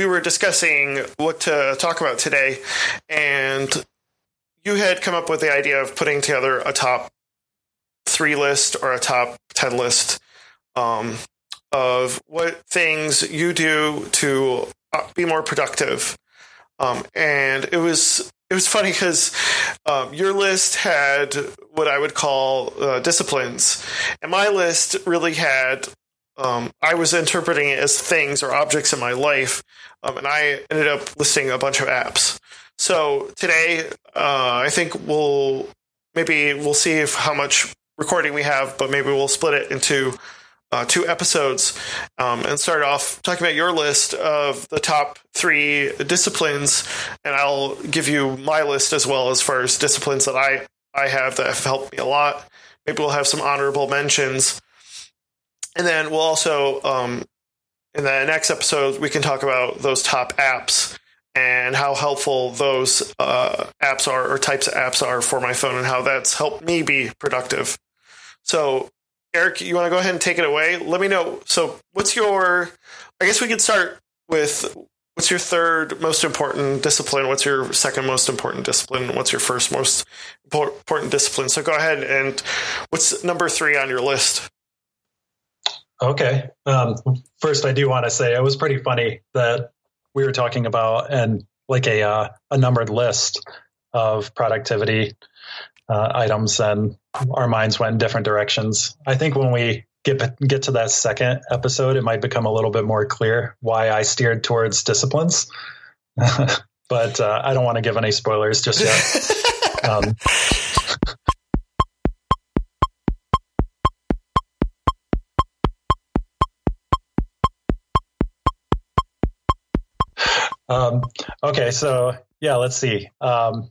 we were discussing what to talk about today, and you had come up with the idea of putting together a top three list or a top 10 list um, of what things you do to uh, be more productive. Um, and it was it was funny because um, your list had what I would call uh, disciplines, and my list really had. Um, I was interpreting it as things or objects in my life, um, and I ended up listing a bunch of apps. So today, uh, I think we'll maybe we'll see if how much recording we have, but maybe we'll split it into uh, two episodes um, and start off talking about your list of the top three disciplines, and I'll give you my list as well as far as disciplines that I I have that have helped me a lot. Maybe we'll have some honorable mentions, and then we'll also um, in the next episode we can talk about those top apps and how helpful those uh, apps are or types of apps are for my phone and how that's helped me be productive. So Eric, you want to go ahead and take it away? Let me know. So, what's your? I guess we could start with what's your third most important discipline? What's your second most important discipline? What's your first most important discipline? So, go ahead and what's number three on your list? Okay. Um, first, I do want to say it was pretty funny that we were talking about and like a uh, a numbered list of productivity uh, items and our minds went in different directions. I think when we get get to that second episode, it might become a little bit more clear why I steered towards disciplines. but uh, I don't want to give any spoilers just yet. um, um, okay, so yeah, let's see. Um,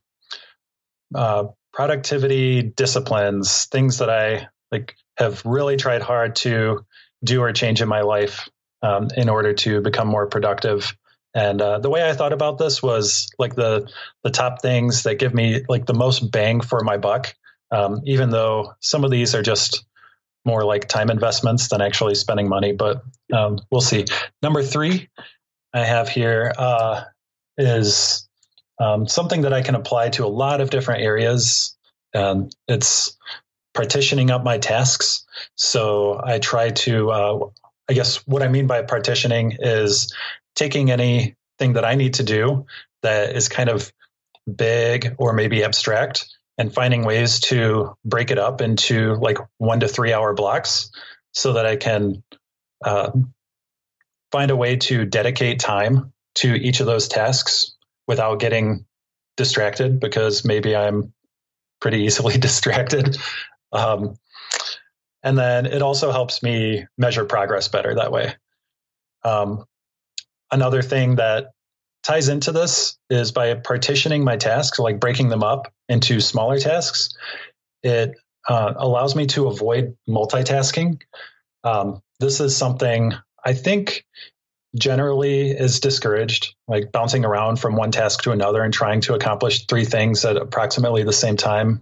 uh, productivity disciplines, things that I like have really tried hard to do or change in my life um, in order to become more productive. And uh, the way I thought about this was like the the top things that give me like the most bang for my buck. Um, even though some of these are just more like time investments than actually spending money, but um, we'll see. Number three, I have here uh, is um, something that I can apply to a lot of different areas. Um, it's partitioning up my tasks. So I try to, uh, I guess what I mean by partitioning is taking anything that I need to do that is kind of big or maybe abstract and finding ways to break it up into like one to three hour blocks so that I can uh, find a way to dedicate time to each of those tasks without getting distracted because maybe I'm pretty easily distracted. Um, and then it also helps me measure progress better that way. Um, another thing that ties into this is by partitioning my tasks, like breaking them up into smaller tasks, it uh, allows me to avoid multitasking. Um, this is something I think generally is discouraged, like bouncing around from one task to another and trying to accomplish three things at approximately the same time.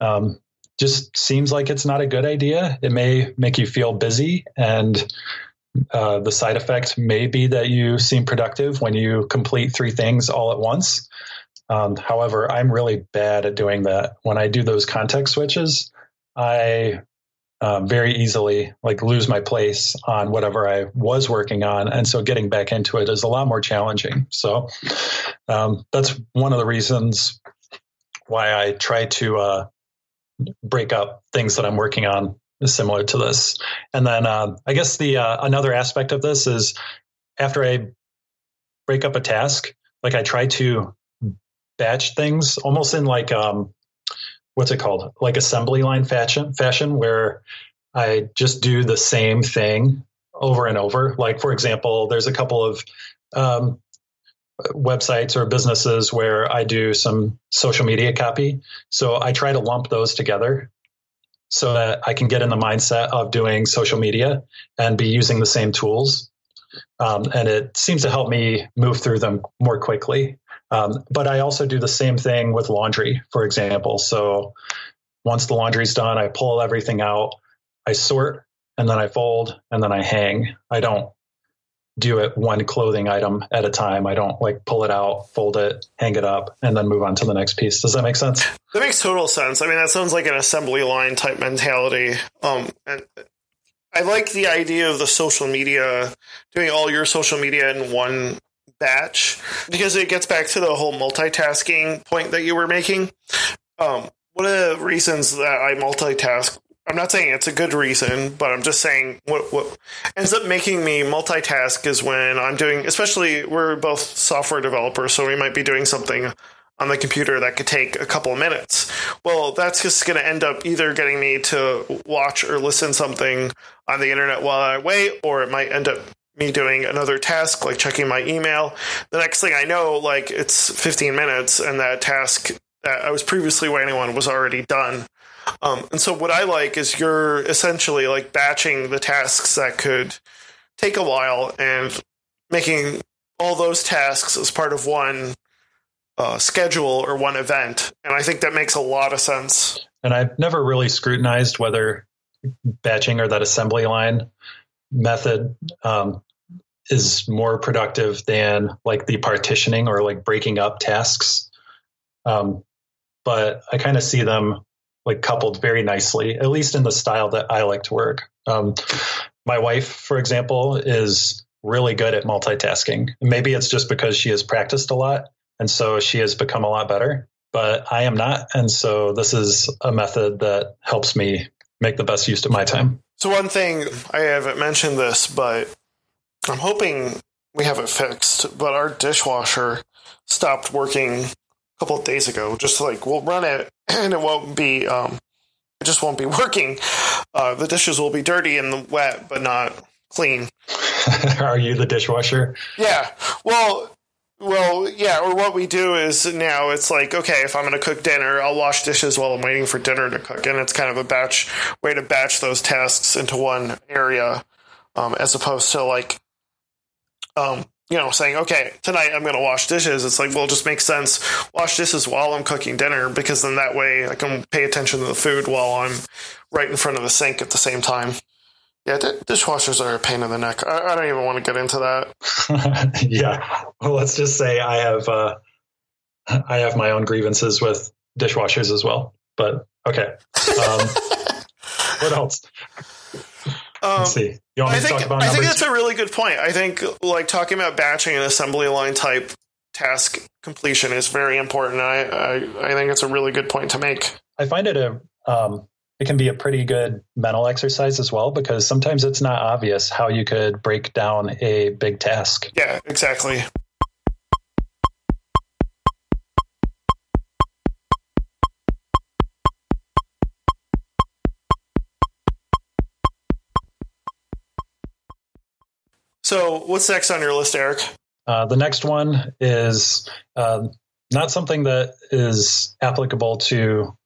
Um, just seems like it's not a good idea. It may make you feel busy, and uh, the side effect may be that you seem productive when you complete three things all at once. Um, however, I'm really bad at doing that. When I do those context switches, I um, very easily like lose my place on whatever I was working on, and so getting back into it is a lot more challenging. So um, that's one of the reasons why I try to uh, break up things that I'm working on similar to this. And then uh, I guess the uh, another aspect of this is after I break up a task, like I try to batch things almost in like um, what's it called? Like assembly line fashion fashion where i just do the same thing over and over. Like for example there's a couple of um, websites or businesses where i do some social media copy. So i try to lump those together so that i can get in the mindset of doing social media and be using the same tools. Um, and it seems to help me move through them more quickly um, but I also do the same thing with laundry, for example. So once the laundry's done, I pull everything out, I sort, and then I fold, and then I hang. I don't do it one clothing item at a time. I don't like pull it out, fold it, hang it up, and then move on to the next piece. Does that make sense? That makes total sense. I mean, that sounds like an assembly line type mentality. Um, and I like the idea of the social media, doing all your social media in one batch, because it gets back to the whole multitasking point that you were making. Um, one of the reasons that I multitask I'm not saying it's a good reason, but I'm just saying what what ends up making me multitask is when I'm doing, especially we're both software developers, so we might be doing something on the computer that could take a couple of minutes. Well, that's just going to end up either getting me to watch or listen something on the internet while I wait, or it might end up me doing another task like checking my email. The next thing I know, like it's 15 minutes, and that task that I was previously waiting on was already done. Um, and so what I like is you're essentially like batching the tasks that could take a while and making all those tasks as part of one uh, schedule or one event. And I think that makes a lot of sense. And I've never really scrutinized whether batching or that assembly line method um, is more productive than like the partitioning or like breaking up tasks. Um, but I kind of see them like coupled very nicely, at least in the style that I like to work. Um, my wife, for example, is really good at multitasking. Maybe it's just because she has practiced a lot, and so she has become a lot better. But I am not, and so this is a method that helps me make the best use of my time. So one thing I haven't mentioned this, but I'm hoping we have it fixed. But our dishwasher stopped working a couple of days ago. Just like we'll run it and it won't be, um, it just won't be working. Uh, the dishes will be dirty and wet, but not clean. Are you the dishwasher? Yeah. Well, well, yeah. Or what we do is now it's like, okay, if I'm going to cook dinner, I'll wash dishes while I'm waiting for dinner to cook, and it's kind of a batch way to batch those tasks into one area, um, as opposed to like, um, you know, saying, okay, tonight I'm going to wash dishes. It's like, well, it just makes sense. Wash dishes while I'm cooking dinner because then that way I can pay attention to the food while I'm right in front of the sink at the same time. Yeah, d- dishwashers are a pain in the neck. I, I don't even want to get into that. yeah. Well, let's just say I have, uh, I have my own grievances with dishwashers as well. But okay. Um, what else? Um, Let's see. I think, I think that's a really good point. I think like talking about batching and assembly line type task completion is very important. I, I, I think it's a really good point to make. I find it a um, it can be a pretty good mental exercise as well because sometimes it's not obvious how you could break down a big task. Yeah, exactly. So, what's next on your list, Eric? Uh, the next one is uh, not something that is applicable to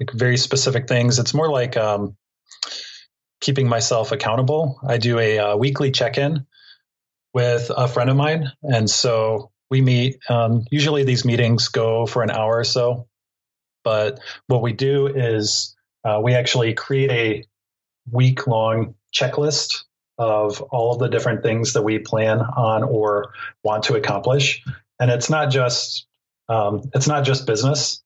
like very specific things. It's more like um, keeping myself accountable. I do a uh, weekly check in with a friend of mine. And so we meet. Um, usually these meetings go for an hour or so. But what we do is uh, we actually create a week long checklist of all the different things that we plan on or want to accomplish. And it's not just um, it's not just business.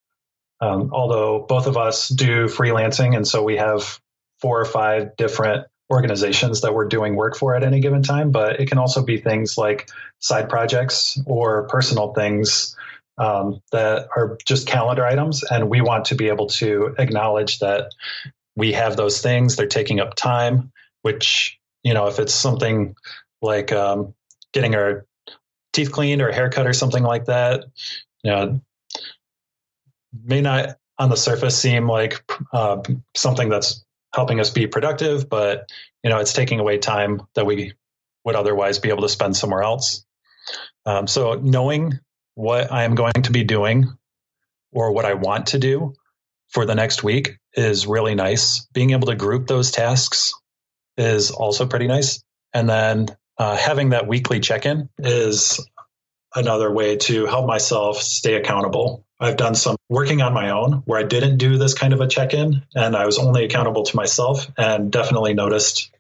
Um, although both of us do freelancing, and so we have four or five different organizations that we're doing work for at any given time. But it can also be things like side projects or personal things um, that are just calendar items, and we want to be able to acknowledge that we have those things. They're taking up time, which you know, if it's something like um, getting our teeth cleaned or a haircut or something like that, you know, may not on the surface seem like uh, something that's helping us be productive, but you know, it's taking away time that we would otherwise be able to spend somewhere else. Um, so knowing what I am going to be doing or what I want to do for the next week is really nice. Being able to group those tasks is also pretty nice. And then uh, having that weekly check in is another way to help myself stay accountable. I've done some working on my own where I didn't do this kind of a check in and I was only accountable to myself and definitely noticed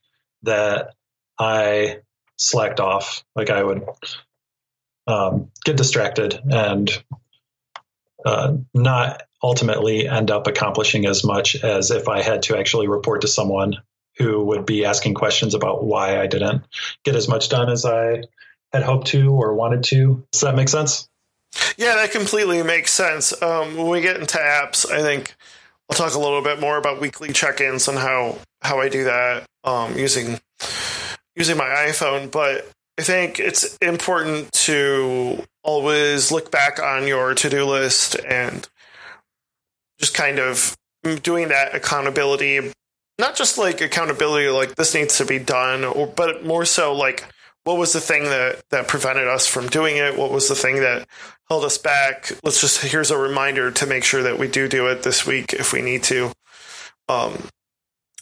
that I slacked off. Like I would um, get distracted and uh, not ultimately end up accomplishing as much as if I had to actually report to someone who would be asking questions about why I didn't get as much done as I had hoped to or wanted to. Does that make sense? Yeah, that completely makes sense. Um, when we get into apps, I think I'll talk a little bit more about weekly check-ins and how how I do that um, using using my iPhone. But I think it's important to always look back on your to-do list and just kind of doing that accountability not just like accountability like this needs to be done or but more so like what was the thing that that prevented us from doing it? What was the thing that held us back? Let's just here's a reminder to make sure that we do do it this week if we need to. Um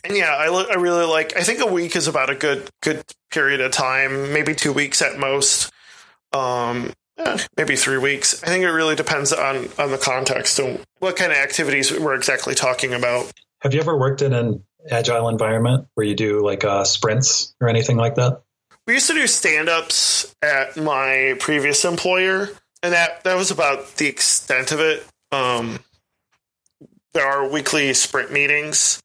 and yeah i, I really like i think a week is about a good good period of time maybe two weeks at most. Um eh, maybe three weeks. I think it really depends on on the context and what kind of activities we're exactly talking about. Have you ever worked in an agile environment where you do like uh, sprints or anything like that? We used to do stand ups at my previous employer, and that, that was about the extent of it. Um, there are weekly sprint meetings.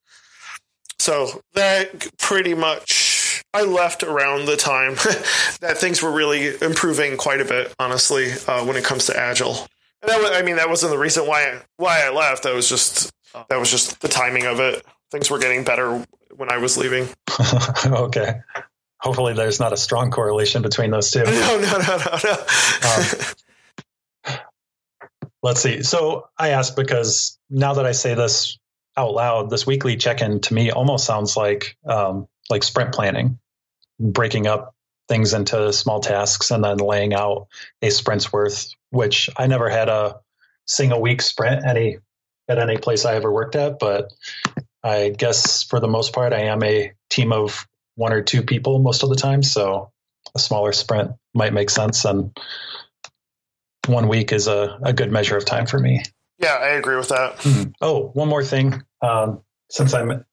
So that pretty much, I left around the time that things were really improving quite a bit, honestly, uh, when it comes to Agile. And that was, I mean, that wasn't the reason why why I left. That was just that was just the timing of it things were getting better when I was leaving. okay. Hopefully, there's not a strong correlation between those two. No, no, no, no, no. um, let's see. So I asked because now that I say this out loud, this weekly check-in to me almost sounds like um, like sprint planning, breaking up things into small tasks and then laying out a sprint's worth. Which I never had a single week sprint any at any place I ever worked at, but I guess for the most part, I am a team of one or two people most of the time. So a smaller sprint might make sense. And one week is a, a good measure of time for me. Yeah, I agree with that. Mm-hmm. Oh, one more thing. Um, since I'm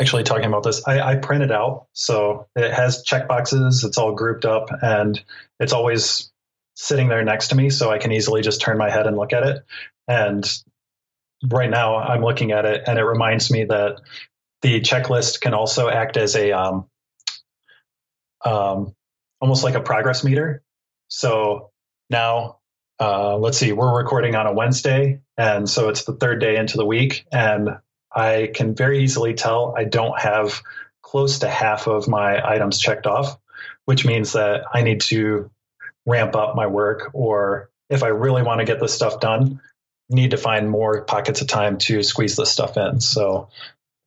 actually talking about this, I, I print it out. So it has check boxes, it's all grouped up, and it's always sitting there next to me. So I can easily just turn my head and look at it. And right now I'm looking at it and it reminds me that the checklist can also act as a um, um, almost like a progress meter. So now, uh, let's see, we're recording on a Wednesday, and so it's the third day into the week, and I can very easily tell I don't have close to half of my items checked off, which means that I need to ramp up my work, or if I really want to get this stuff done, need to find more pockets of time to squeeze this stuff in. So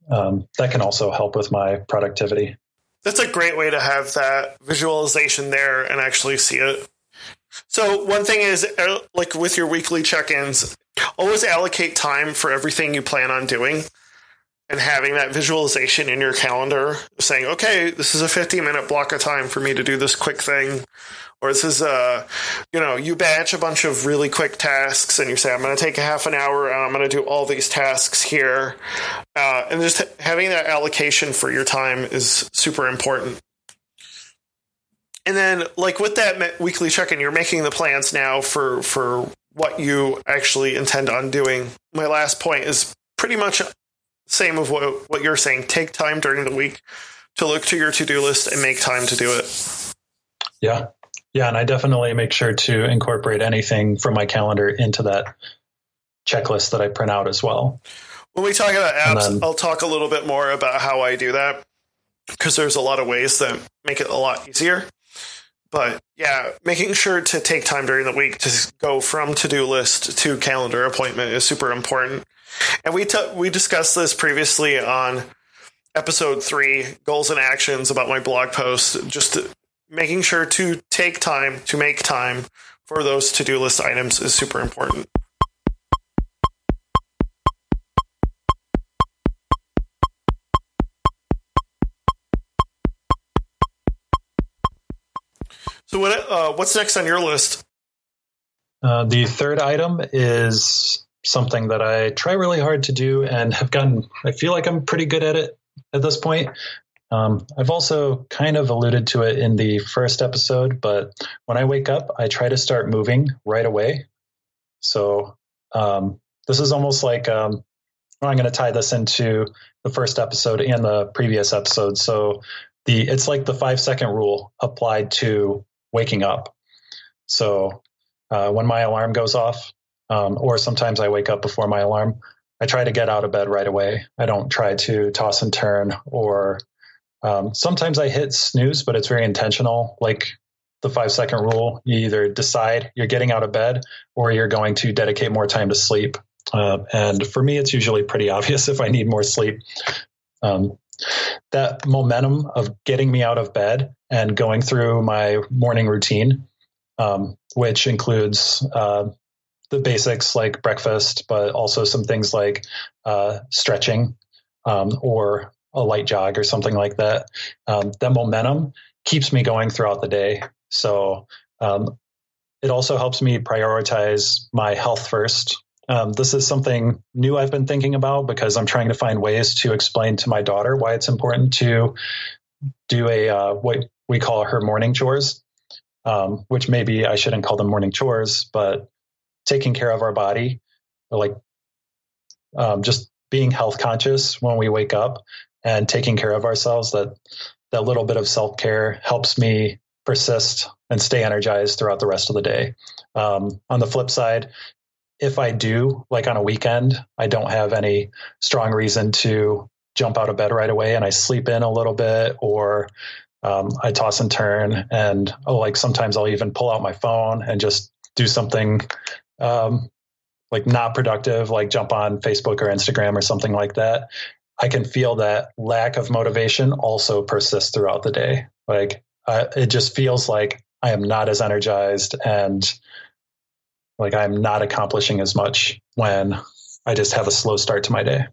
um, that can also help with my productivity. That's a great way to have that visualization there and actually see it. So one thing is uh, like with your weekly check-ins, always allocate time for everything you plan on doing and having that visualization in your calendar saying, okay, this is a 50 minute block of time for me to do this quick thing or this is a you know you batch a bunch of really quick tasks and you say i'm going to take a half an hour and i'm going to do all these tasks here. Uh, and just having that allocation for your time is super important. And then like with that weekly check-in you're making the plans now for for what you actually intend on doing. My last point is pretty much same of what what you're saying. Take time during the week to look to your to-do list and make time to do it. Yeah yeah, and I definitely make sure to incorporate anything from my calendar into that checklist that I print out as well. When we talk about apps, then, I'll talk a little bit more about how I do that because there's a lot of ways that make it a lot easier. But yeah, making sure to take time during the week to go from to do list to calendar appointment is super important. And we t- we discussed this previously on episode three, goals and actions about my blog post. Just to, making sure to take time to make time for those to do list items is super important. So what uh, what's next on your list? Uh, the third item is something that I try really hard to do and have gotten. I feel like I'm pretty good at it at this point. Um, I've also kind of alluded to it in the first episode, but when I wake up, I try to start moving right away. So um, this is almost like um, I'm going to tie this into the first episode and the previous episode. So the it's like the five second rule applied to waking up. So uh, when my alarm goes off, um, or sometimes I wake up before my alarm, I try to get out of bed right away. I don't try to toss and turn, or um, sometimes I hit snooze, but it's very intentional. Like the five second rule, you either decide you're getting out of bed or you're going to dedicate more time to sleep. Uh, and for me, it's usually pretty obvious if I need more sleep. Um, that momentum of getting me out of bed and going through my morning routine, um, which includes uh, the basics like breakfast, but also some things like uh, stretching um, or a light jog or something like that. Um, that momentum keeps me going throughout the day. So um, it also helps me prioritize my health first um, this is something new I've been thinking about because I'm trying to find ways to explain to my daughter why it's important to do a uh, what we call her morning chores, um, which maybe I shouldn't call them morning chores, but taking care of our body, like um, just being health conscious when we wake up and taking care of ourselves. That that little bit of self care helps me persist and stay energized throughout the rest of the day. Um, on the flip side, if I do, like on a weekend, I don't have any strong reason to jump out of bed right away and I sleep in a little bit or um, I toss and turn. And oh, like sometimes I'll even pull out my phone and just do something um, like not productive, like jump on Facebook or Instagram or something like that. I can feel that lack of motivation also persists throughout the day. Like uh, it just feels like I am not as energized and like I'm not accomplishing as much when I just have a slow start to my day.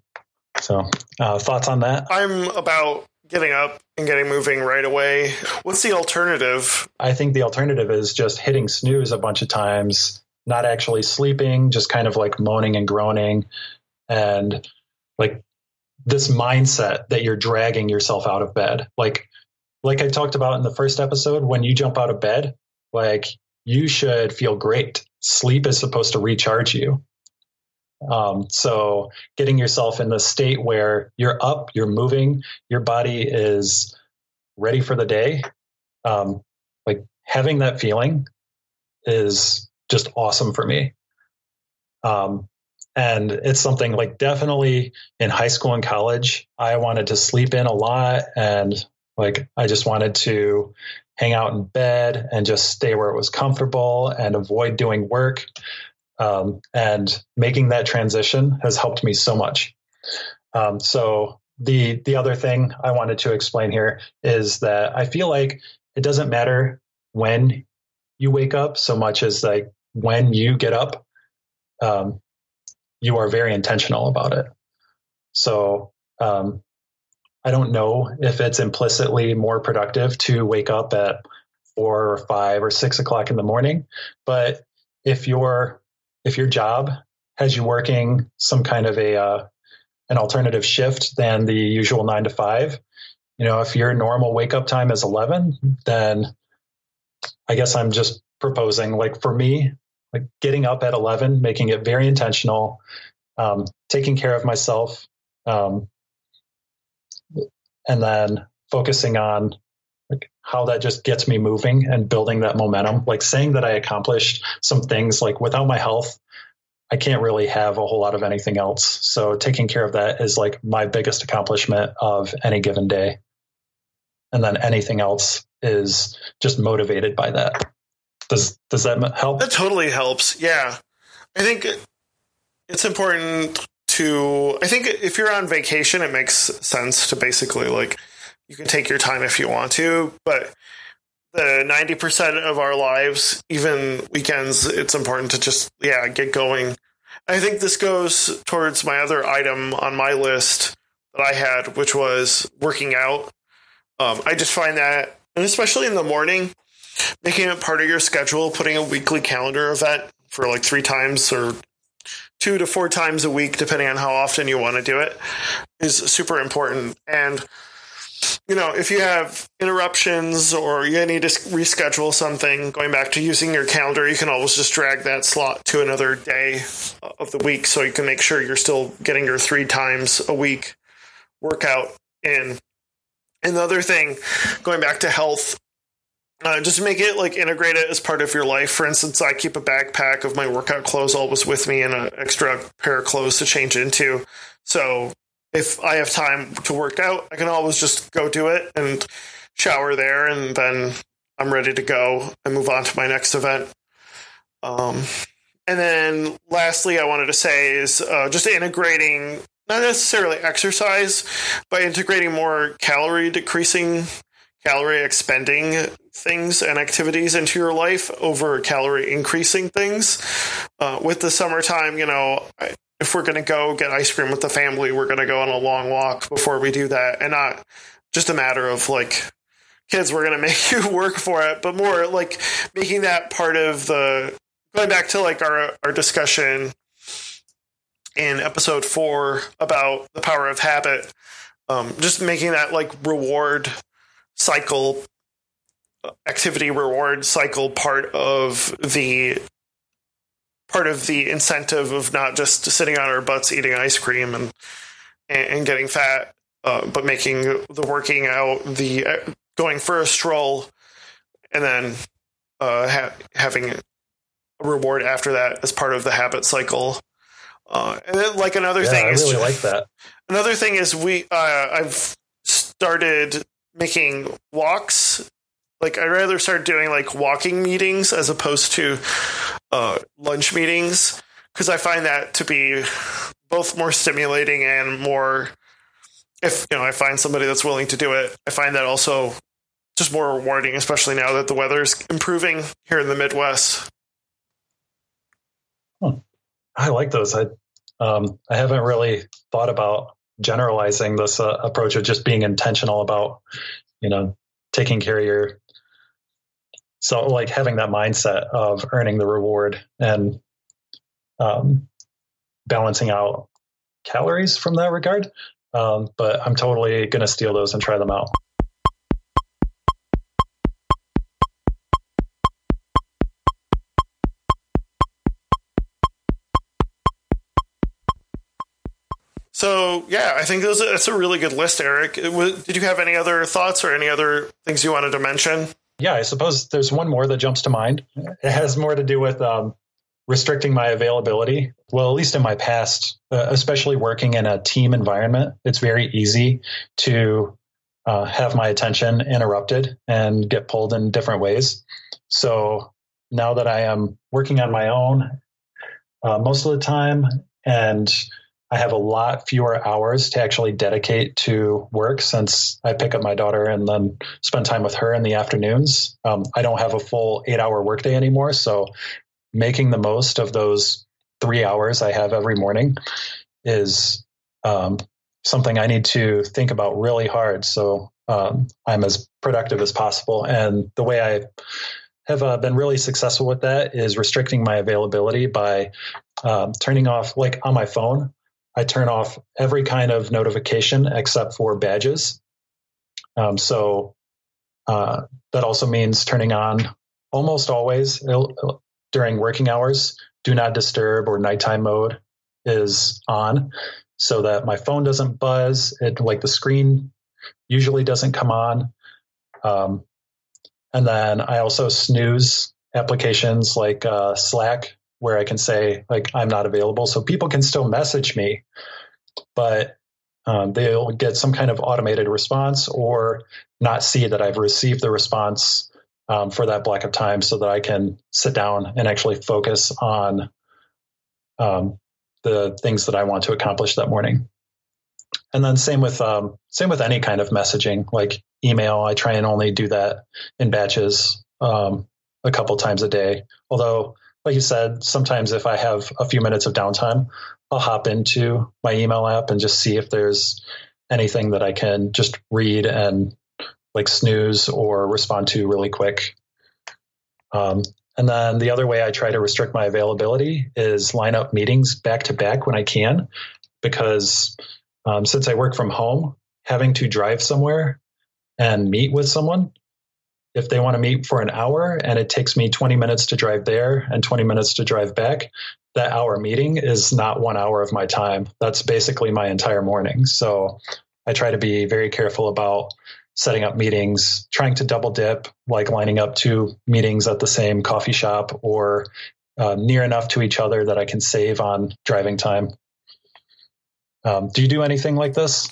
So, uh, thoughts on that? I'm about getting up and getting moving right away. What's the alternative? I think the alternative is just hitting snooze a bunch of times, not actually sleeping, just kind of like moaning and groaning. And like this mindset that you're dragging yourself out of bed. Like, like I talked about in the first episode, when you jump out of bed, like you should feel great sleep is supposed to recharge you. Um, so getting yourself in the state where you're up, you're moving, your body is ready for the day. Um, like having that feeling is just awesome for me. Um, and it's something like definitely in high school and college, I wanted to sleep in a lot and like I just wanted to hang out in bed and just stay where it was comfortable and avoid doing work. Um, and making that transition has helped me so much. Um, so the the other thing I wanted to explain here is that I feel like it doesn't matter when you wake up so much as like when you get up, um, you are very intentional about it. So um, I don't know if it's implicitly more productive to wake up at four or five or six o'clock in the morning. But if your if your job has you working some kind of a uh, an alternative shift than the usual nine to five, you know, if your normal wake up time is eleven, then I guess I'm just proposing like for me, like getting up at eleven, making it very intentional, um, taking care of myself, um, and then focusing on like how that just gets me moving and building that momentum. Like saying that i accomplished some things like without my health i can't really have a whole lot of anything else. So taking care of that is like my biggest accomplishment of any given day. And then anything else is just motivated by that does does that help that totally helps yeah i think it's important to I think if you're on vacation it makes sense to basically like you can take your time if you want to, but the 90% of our lives, even weekends, it's important to just yeah, get going. I think this goes towards my other item on my list that I had, which was working out. Um, I just find that, and especially in the morning, making it part of your schedule, putting a weekly calendar event for like three times or two to four times a week, depending on how often you want to do it, is super important. And you know, if you have interruptions or you need to reschedule something, going back to using your calendar, you can always just drag that slot to another day of the week so you can make sure you're still getting your three times a week workout in. Another thing, going back to health, uh, just make it like integrate it as part of your life. For instance, I keep a backpack of my workout clothes always with me and an extra pair of clothes to change into. So if I have time to work out, I can always just go do it and shower there, and then I'm ready to go and move on to my next event. Um, and then lastly, I wanted to say is uh, just integrating not necessarily exercise, but integrating more calorie decreasing, calorie expending things and activities into your life over calorie increasing things. Uh, with the summertime, you know, if we're going to go get ice cream with the family, we're going to go on a long walk before we do that, and not just a matter of like kids, we're going to make you work for it, but more like making that part of the going back to like our our discussion in episode four about the power of habit. Um, just making that like reward cycle activity reward cycle part of the part of the incentive of not just sitting on our butts eating ice cream and and, getting fat, uh, but making the working out, the uh, going for a stroll, and then uh, ha- having a reward after that as part of the habit cycle. Uh, and then, like another yeah, thing I is, really like that. Another thing is we uh, I've started making walks like I'd rather start doing like walking meetings as opposed to uh, lunch meetings because I find that to be both more stimulating and more. If you know, I find somebody that's willing to do it, I find that also just more rewarding, especially now that the weather's improving here in the Midwest. I like those. I um, I haven't really thought about generalizing this uh, approach of just being intentional about you know taking care of your so like having that mindset of earning the reward and um, balancing out calories from that regard um, but i'm totally going to steal those and try them out So yeah, I think those, that's a really good list, Eric. Did you have any other thoughts or any other things you wanted to mention? Yeah, I suppose there's one more that jumps to mind. It has more to do with um, restricting my availability. Well, at least in my past, uh, especially working in a team environment, it's very easy to uh, have my attention interrupted and get pulled in different ways. So now that I am working on my own uh, most of the time and I have a lot fewer hours to actually dedicate to work since I pick up my daughter and then spend time with her in the afternoons. Um, I don't have a full eight hour workday anymore. So making the most of those three hours I have every morning is um, something I need to think about really hard. So um, I'm as productive as possible. And the way I have uh, been really successful with that is restricting my availability by um, turning off, like on my phone, I turn off every kind of notification except for badges. Um, so uh, that also means turning on almost always during working hours. Do not disturb or nighttime mode is on so that my phone doesn't buzz. It like the screen usually doesn't come on. Um, and then I also snooze applications like uh, Slack where I can say like I'm not available, so people can still message me, but um, they'll get some kind of automated response or not see that I've received the response um, for that block of time, so that I can sit down and actually focus on um, the things that I want to accomplish that morning. And then same with um, same with any kind of messaging, like email. I try and only do that in batches um, a couple times a day. Although like you said, sometimes if I have a few minutes of downtime, I'll hop into my email app and just see if there's anything that I can just read and like snooze or respond to really quick. Um, and then the other way I try to restrict my availability is line up meetings back to back when I can, because um, since I work from home, having to drive somewhere and meet with someone. If they want to meet for an hour and it takes me 20 minutes to drive there and 20 minutes to drive back, that hour meeting is not one hour of my time. That's basically my entire morning. So I try to be very careful about setting up meetings, trying to double dip, like lining up two meetings at the same coffee shop or uh, near enough to each other that I can save on driving time. Um, do you do anything like this?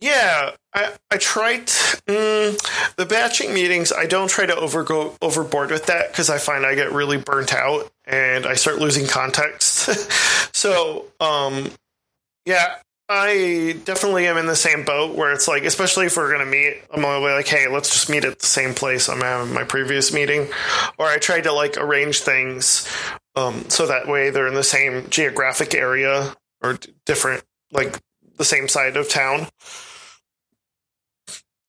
Yeah, I, I tried mm, the batching meetings. I don't try to overgo overboard with that because I find I get really burnt out and I start losing context. so, um, yeah, I definitely am in the same boat where it's like, especially if we're going to meet, I'm always like, hey, let's just meet at the same place I'm having my previous meeting. Or I try to like arrange things um, so that way they're in the same geographic area or different like the same side of town.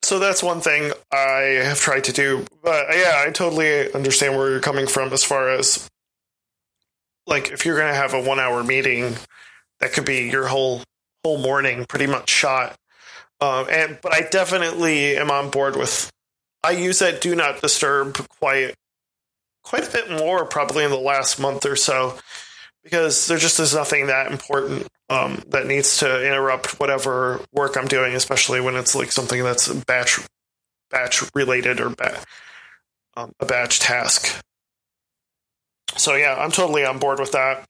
So that's one thing I have tried to do. But yeah, I totally understand where you're coming from as far as like if you're going to have a 1 hour meeting, that could be your whole whole morning pretty much shot. Um, and but I definitely am on board with I use that do not disturb quite quite a bit more probably in the last month or so because there just is nothing that important um, that needs to interrupt whatever work I'm doing, especially when it's like something that's batch batch related or ba- um, a batch task. So yeah, I'm totally on board with that.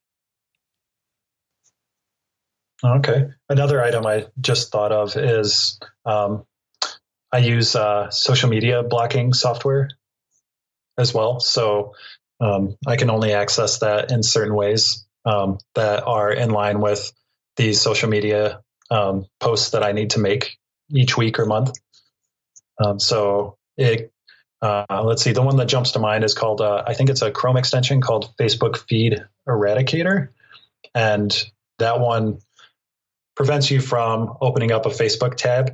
Okay. Another item I just thought of is um, I use uh, social media blocking software as well. So um, I can only access that in certain ways um, that are in line with the social media um, posts that I need to make each week or month. Um, so it, uh, let's see, the one that jumps to mind is called, uh, I think it's a Chrome extension called Facebook Feed Eradicator. And that one prevents you from opening up a Facebook tab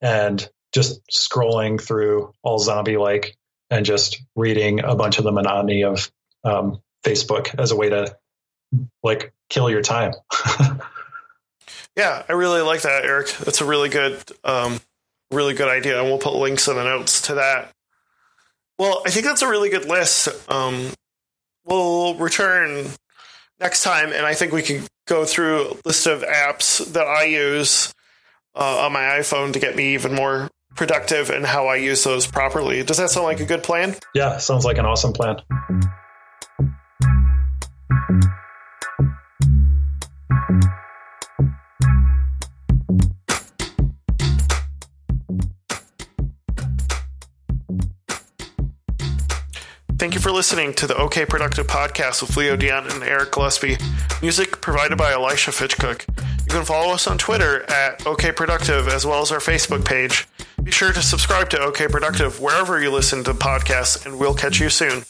and just scrolling through all zombie like and just reading a bunch of the monotony of um, Facebook as a way to like kill your time. yeah, I really like that, Eric. That's a really good, um, really good idea, and we'll put links in the notes to that. Well, I think that's a really good list. Um, we'll return next time, and I think we can go through a list of apps that I use uh, on my iPhone to get me even more productive and how I use those properly. Does that sound like a good plan? Yeah, sounds like an awesome plan. Thank you for listening to the OK Productive podcast with Leo Dion and Eric Gillespie. Music provided by Elisha Fitchcook. You can follow us on Twitter at OK Productive as well as our Facebook page. Be sure to subscribe to OK Productive wherever you listen to podcasts, and we'll catch you soon.